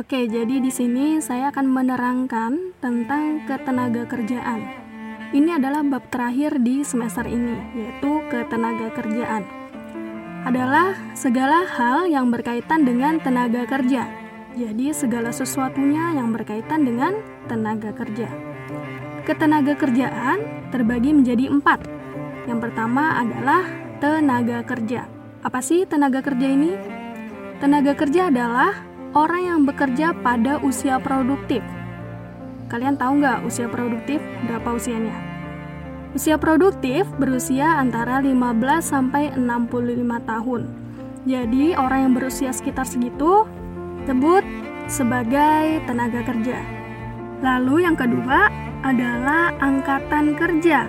Oke, jadi di sini saya akan menerangkan tentang ketenaga kerjaan. Ini adalah bab terakhir di semester ini, yaitu ketenaga kerjaan. Adalah segala hal yang berkaitan dengan tenaga kerja. Jadi segala sesuatunya yang berkaitan dengan tenaga kerja. Ketenaga kerjaan terbagi menjadi empat. Yang pertama adalah tenaga kerja. Apa sih tenaga kerja ini? Tenaga kerja adalah orang yang bekerja pada usia produktif. Kalian tahu nggak usia produktif berapa usianya? Usia produktif berusia antara 15 sampai 65 tahun. Jadi orang yang berusia sekitar segitu sebut sebagai tenaga kerja. Lalu yang kedua adalah angkatan kerja.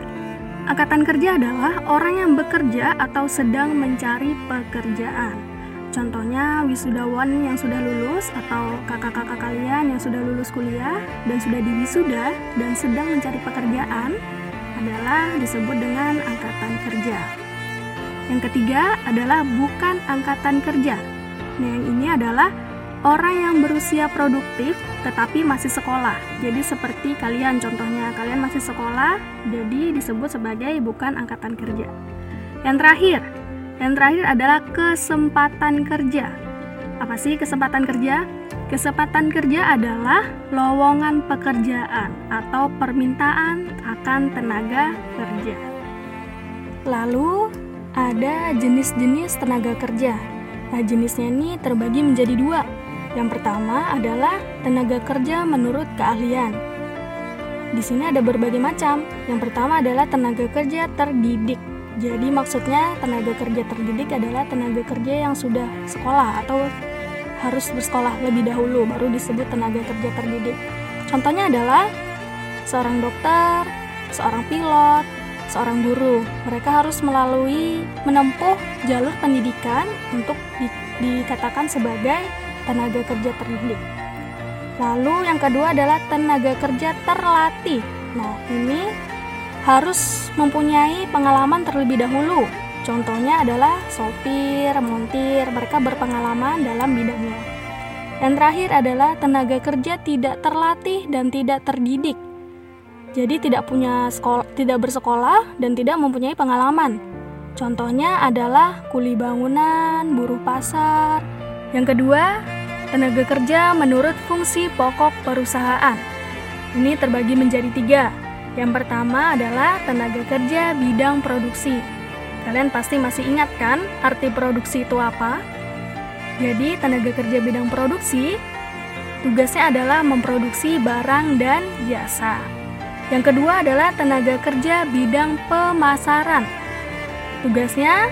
Angkatan kerja adalah orang yang bekerja atau sedang mencari pekerjaan. Contohnya wisudawan yang sudah lulus atau kakak-kakak kalian yang sudah lulus kuliah dan sudah diwisuda dan sedang mencari pekerjaan adalah disebut dengan angkatan kerja. Yang ketiga adalah bukan angkatan kerja. Nah, yang ini adalah orang yang berusia produktif tetapi masih sekolah. Jadi seperti kalian contohnya, kalian masih sekolah, jadi disebut sebagai bukan angkatan kerja. Yang terakhir, yang terakhir adalah kesempatan kerja. Apa sih kesempatan kerja? Kesempatan kerja adalah lowongan pekerjaan atau permintaan akan tenaga kerja. Lalu ada jenis-jenis tenaga kerja. Nah, jenisnya ini terbagi menjadi dua. Yang pertama adalah tenaga kerja menurut keahlian. Di sini ada berbagai macam. Yang pertama adalah tenaga kerja terdidik. Jadi maksudnya tenaga kerja terdidik adalah tenaga kerja yang sudah sekolah atau harus bersekolah lebih dahulu baru disebut tenaga kerja terdidik. Contohnya adalah seorang dokter, seorang pilot, seorang guru. Mereka harus melalui menempuh jalur pendidikan untuk di, dikatakan sebagai tenaga kerja terdidik. Lalu yang kedua adalah tenaga kerja terlatih. Nah, ini harus mempunyai pengalaman terlebih dahulu. Contohnya adalah sopir, montir, mereka berpengalaman dalam bidangnya. Dan terakhir adalah tenaga kerja tidak terlatih dan tidak terdidik. Jadi tidak punya sekolah, tidak bersekolah dan tidak mempunyai pengalaman. Contohnya adalah kuli bangunan, buruh pasar. Yang kedua, tenaga kerja menurut fungsi pokok perusahaan. Ini terbagi menjadi tiga, yang pertama adalah tenaga kerja bidang produksi. Kalian pasti masih ingat kan arti produksi itu apa? Jadi, tenaga kerja bidang produksi tugasnya adalah memproduksi barang dan jasa. Yang kedua adalah tenaga kerja bidang pemasaran. Tugasnya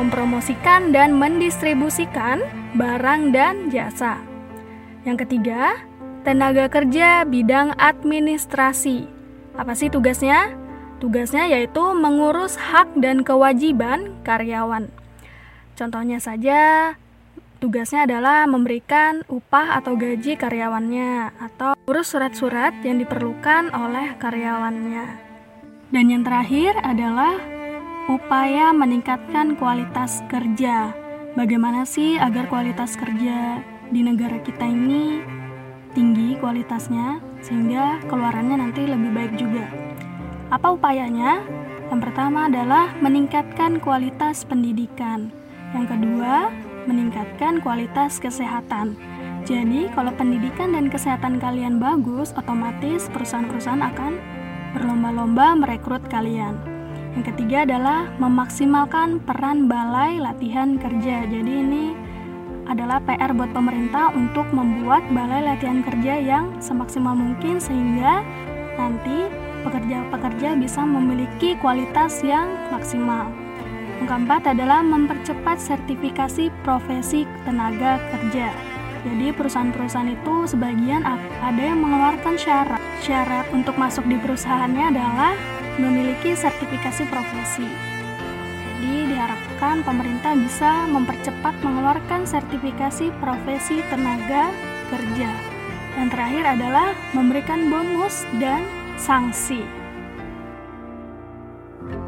mempromosikan dan mendistribusikan barang dan jasa. Yang ketiga, tenaga kerja bidang administrasi. Apa sih tugasnya? Tugasnya yaitu mengurus hak dan kewajiban karyawan. Contohnya saja, tugasnya adalah memberikan upah atau gaji karyawannya atau urus surat-surat yang diperlukan oleh karyawannya. Dan yang terakhir adalah upaya meningkatkan kualitas kerja. Bagaimana sih agar kualitas kerja di negara kita ini tinggi kualitasnya sehingga keluarannya nanti lebih baik juga. Apa upayanya? Yang pertama adalah meningkatkan kualitas pendidikan. Yang kedua, meningkatkan kualitas kesehatan. Jadi, kalau pendidikan dan kesehatan kalian bagus, otomatis perusahaan-perusahaan akan berlomba-lomba merekrut kalian. Yang ketiga adalah memaksimalkan peran balai latihan kerja. Jadi ini adalah PR buat pemerintah untuk membuat balai latihan kerja yang semaksimal mungkin sehingga nanti pekerja-pekerja bisa memiliki kualitas yang maksimal. Yang keempat adalah mempercepat sertifikasi profesi tenaga kerja. Jadi perusahaan-perusahaan itu sebagian ada yang mengeluarkan syarat. Syarat untuk masuk di perusahaannya adalah memiliki sertifikasi profesi. Jadi diharapkan pemerintah bisa mempercepat mengeluarkan sertifikasi profesi tenaga kerja. Yang terakhir adalah memberikan bonus dan sanksi.